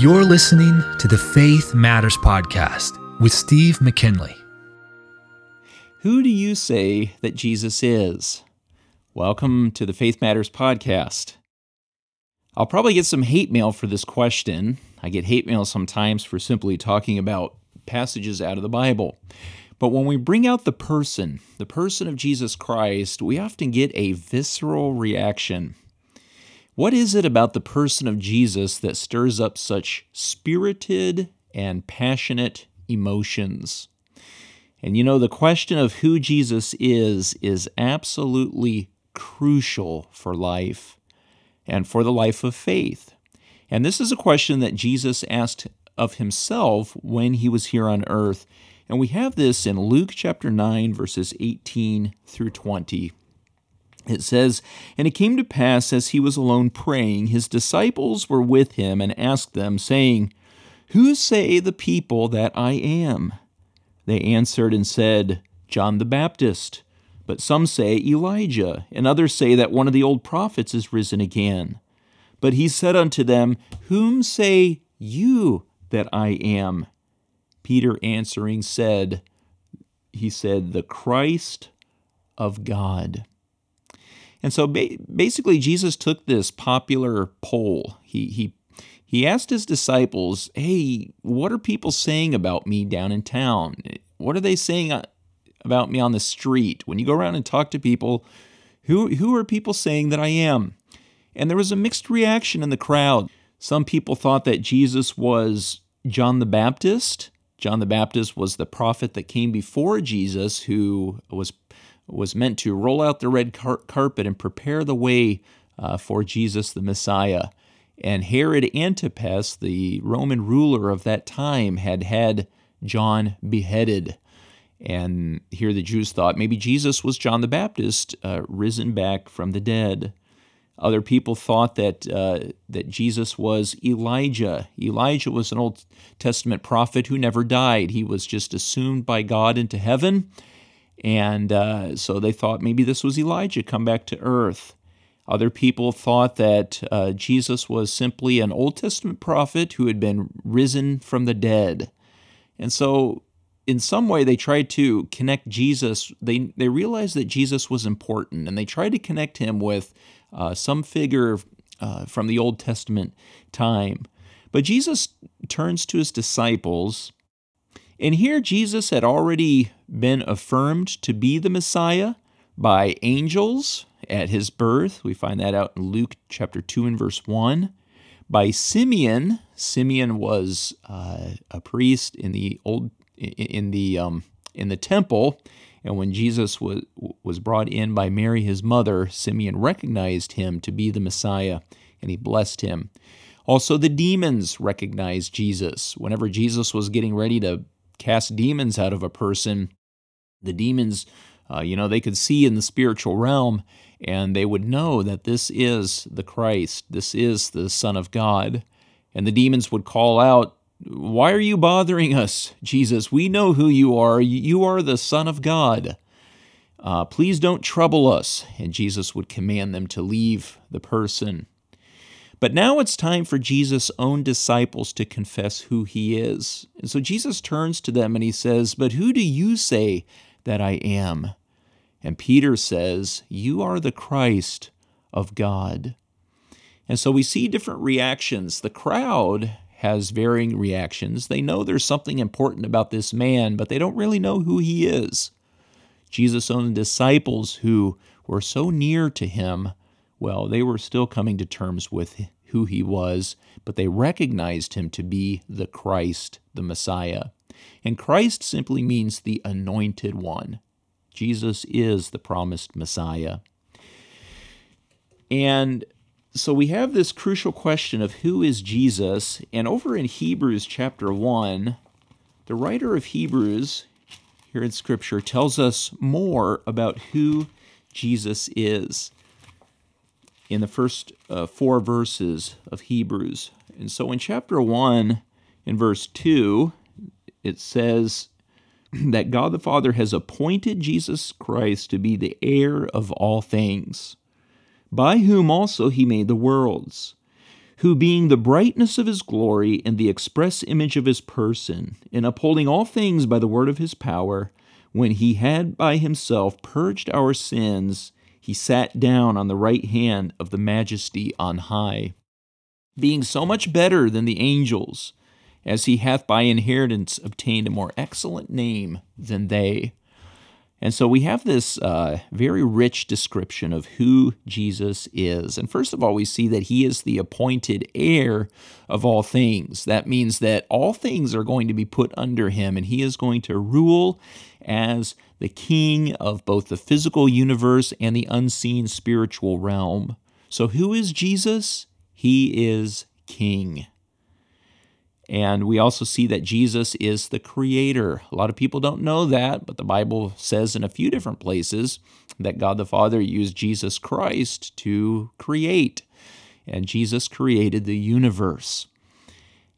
You're listening to the Faith Matters Podcast with Steve McKinley. Who do you say that Jesus is? Welcome to the Faith Matters Podcast. I'll probably get some hate mail for this question. I get hate mail sometimes for simply talking about passages out of the Bible. But when we bring out the person, the person of Jesus Christ, we often get a visceral reaction. What is it about the person of Jesus that stirs up such spirited and passionate emotions? And you know, the question of who Jesus is is absolutely crucial for life and for the life of faith. And this is a question that Jesus asked of himself when he was here on earth. And we have this in Luke chapter 9, verses 18 through 20. It says, And it came to pass as he was alone praying, his disciples were with him and asked them, saying, Who say the people that I am? They answered and said, John the Baptist. But some say Elijah, and others say that one of the old prophets is risen again. But he said unto them, Whom say you that I am? Peter answering said, He said, The Christ of God. And so ba- basically, Jesus took this popular poll. He, he, he asked his disciples, Hey, what are people saying about me down in town? What are they saying uh, about me on the street? When you go around and talk to people, who, who are people saying that I am? And there was a mixed reaction in the crowd. Some people thought that Jesus was John the Baptist. John the Baptist was the prophet that came before Jesus, who was was meant to roll out the red car- carpet and prepare the way uh, for Jesus the Messiah. And Herod Antipas, the Roman ruler of that time, had had John beheaded. And here the Jews thought maybe Jesus was John the Baptist, uh, risen back from the dead. Other people thought that uh, that Jesus was Elijah. Elijah was an Old Testament prophet who never died. He was just assumed by God into heaven, and uh, so they thought maybe this was Elijah come back to earth. Other people thought that uh, Jesus was simply an Old Testament prophet who had been risen from the dead. And so, in some way, they tried to connect Jesus. They, they realized that Jesus was important, and they tried to connect him with uh, some figure uh, from the Old Testament time. But Jesus turns to his disciples and here Jesus had already been affirmed to be the Messiah by angels at his birth. We find that out in Luke chapter 2 and verse 1. By Simeon, Simeon was uh, a priest in the old in the um, in the temple, and when Jesus was was brought in by Mary his mother, Simeon recognized him to be the Messiah, and he blessed him. Also, the demons recognized Jesus. Whenever Jesus was getting ready to cast demons out of a person, the demons, uh, you know, they could see in the spiritual realm and they would know that this is the Christ, this is the Son of God. And the demons would call out, Why are you bothering us, Jesus? We know who you are. You are the Son of God. Uh, please don't trouble us. And Jesus would command them to leave the person. But now it's time for Jesus' own disciples to confess who he is. And so Jesus turns to them and he says, But who do you say that I am? And Peter says, You are the Christ of God. And so we see different reactions. The crowd has varying reactions. They know there's something important about this man, but they don't really know who he is. Jesus' own disciples, who were so near to him, well, they were still coming to terms with who he was, but they recognized him to be the Christ, the Messiah. And Christ simply means the anointed one. Jesus is the promised Messiah. And so we have this crucial question of who is Jesus, and over in Hebrews chapter 1, the writer of Hebrews here in Scripture tells us more about who Jesus is in the first uh, four verses of Hebrews. And so in chapter 1, in verse 2, it says that God the Father has appointed Jesus Christ to be the heir of all things, by whom also he made the worlds, who being the brightness of his glory and the express image of his person, in upholding all things by the word of his power, when he had by himself purged our sins, he sat down on the right hand of the majesty on high, being so much better than the angels, as he hath by inheritance obtained a more excellent name than they. And so we have this uh, very rich description of who Jesus is. And first of all, we see that he is the appointed heir of all things. That means that all things are going to be put under him, and he is going to rule as the king of both the physical universe and the unseen spiritual realm. So, who is Jesus? He is king. And we also see that Jesus is the creator. A lot of people don't know that, but the Bible says in a few different places that God the Father used Jesus Christ to create. And Jesus created the universe.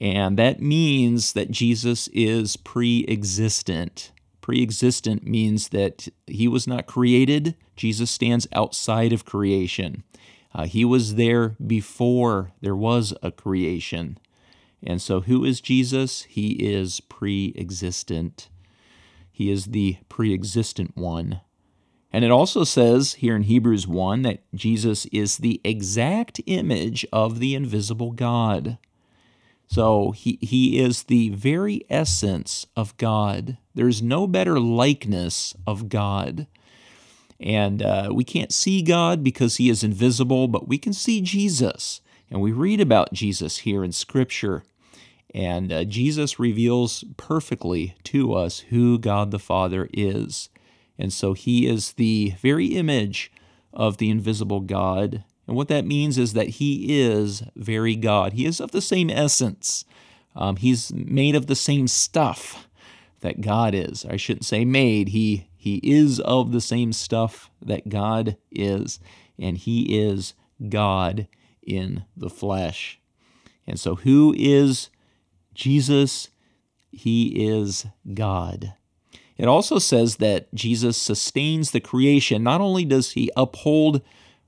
And that means that Jesus is pre existent. Pre existent means that he was not created, Jesus stands outside of creation. Uh, he was there before there was a creation. And so, who is Jesus? He is pre existent. He is the pre existent one. And it also says here in Hebrews 1 that Jesus is the exact image of the invisible God. So he, he is the very essence of God. There's no better likeness of God. And uh, we can't see God because he is invisible, but we can see Jesus. And we read about Jesus here in Scripture. And uh, Jesus reveals perfectly to us who God the Father is. And so he is the very image of the invisible God. And what that means is that he is very God. He is of the same essence. Um, he's made of the same stuff that God is. I shouldn't say made. He he is of the same stuff that God is, and he is God in the flesh. And so, who is Jesus, he is God. It also says that Jesus sustains the creation. Not only does he uphold,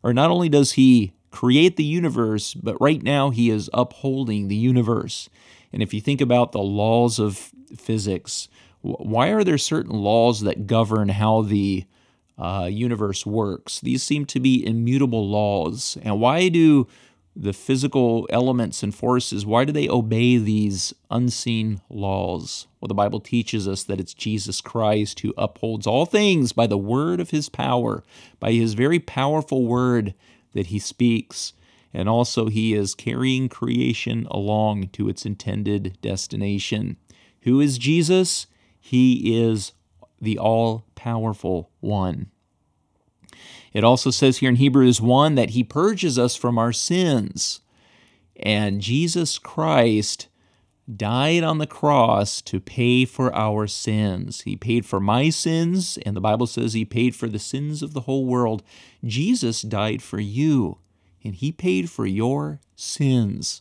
or not only does he create the universe, but right now he is upholding the universe. And if you think about the laws of physics, why are there certain laws that govern how the uh, universe works? These seem to be immutable laws. And why do the physical elements and forces, why do they obey these unseen laws? Well, the Bible teaches us that it's Jesus Christ who upholds all things by the word of his power, by his very powerful word that he speaks. And also, he is carrying creation along to its intended destination. Who is Jesus? He is the all powerful one. It also says here in Hebrews 1 that he purges us from our sins. And Jesus Christ died on the cross to pay for our sins. He paid for my sins, and the Bible says he paid for the sins of the whole world. Jesus died for you, and he paid for your sins.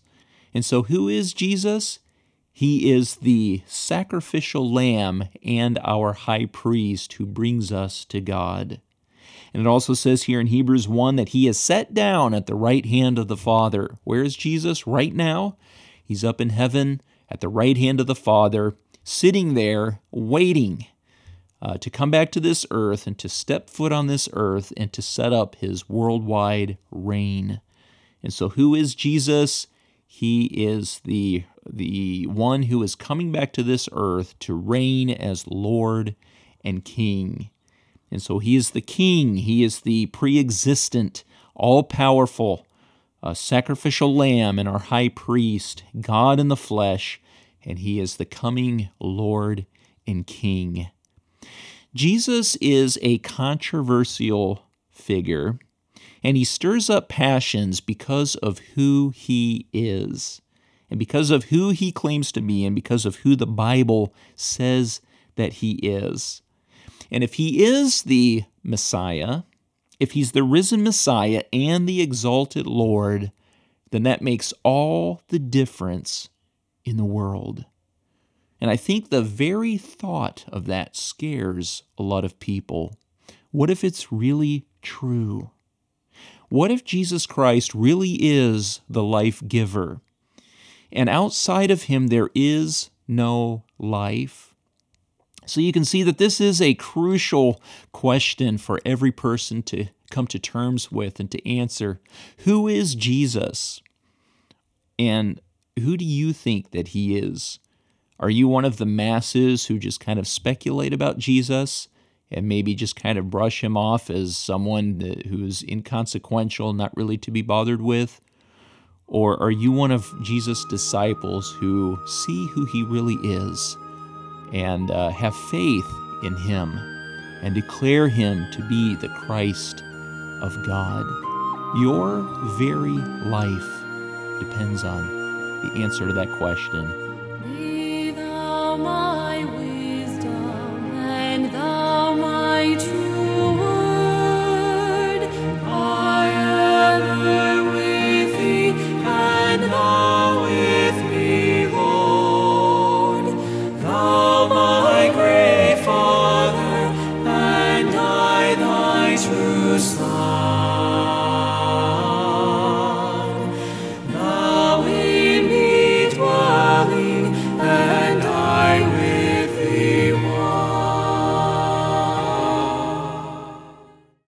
And so, who is Jesus? He is the sacrificial lamb and our high priest who brings us to God. And it also says here in Hebrews 1 that he is set down at the right hand of the Father. Where is Jesus right now? He's up in heaven at the right hand of the Father, sitting there waiting uh, to come back to this earth and to step foot on this earth and to set up his worldwide reign. And so, who is Jesus? He is the, the one who is coming back to this earth to reign as Lord and King. And so he is the king, he is the pre existent, all powerful, uh, sacrificial lamb and our high priest, God in the flesh, and he is the coming Lord and King. Jesus is a controversial figure, and he stirs up passions because of who he is, and because of who he claims to be, and because of who the Bible says that he is. And if he is the Messiah, if he's the risen Messiah and the exalted Lord, then that makes all the difference in the world. And I think the very thought of that scares a lot of people. What if it's really true? What if Jesus Christ really is the life giver? And outside of him, there is no life. So you can see that this is a crucial question for every person to come to terms with and to answer. Who is Jesus? And who do you think that he is? Are you one of the masses who just kind of speculate about Jesus and maybe just kind of brush him off as someone who's inconsequential, not really to be bothered with? Or are you one of Jesus' disciples who see who he really is and uh, have faith in him and declare him to be the Christ of God? Your very life depends on the answer to that question.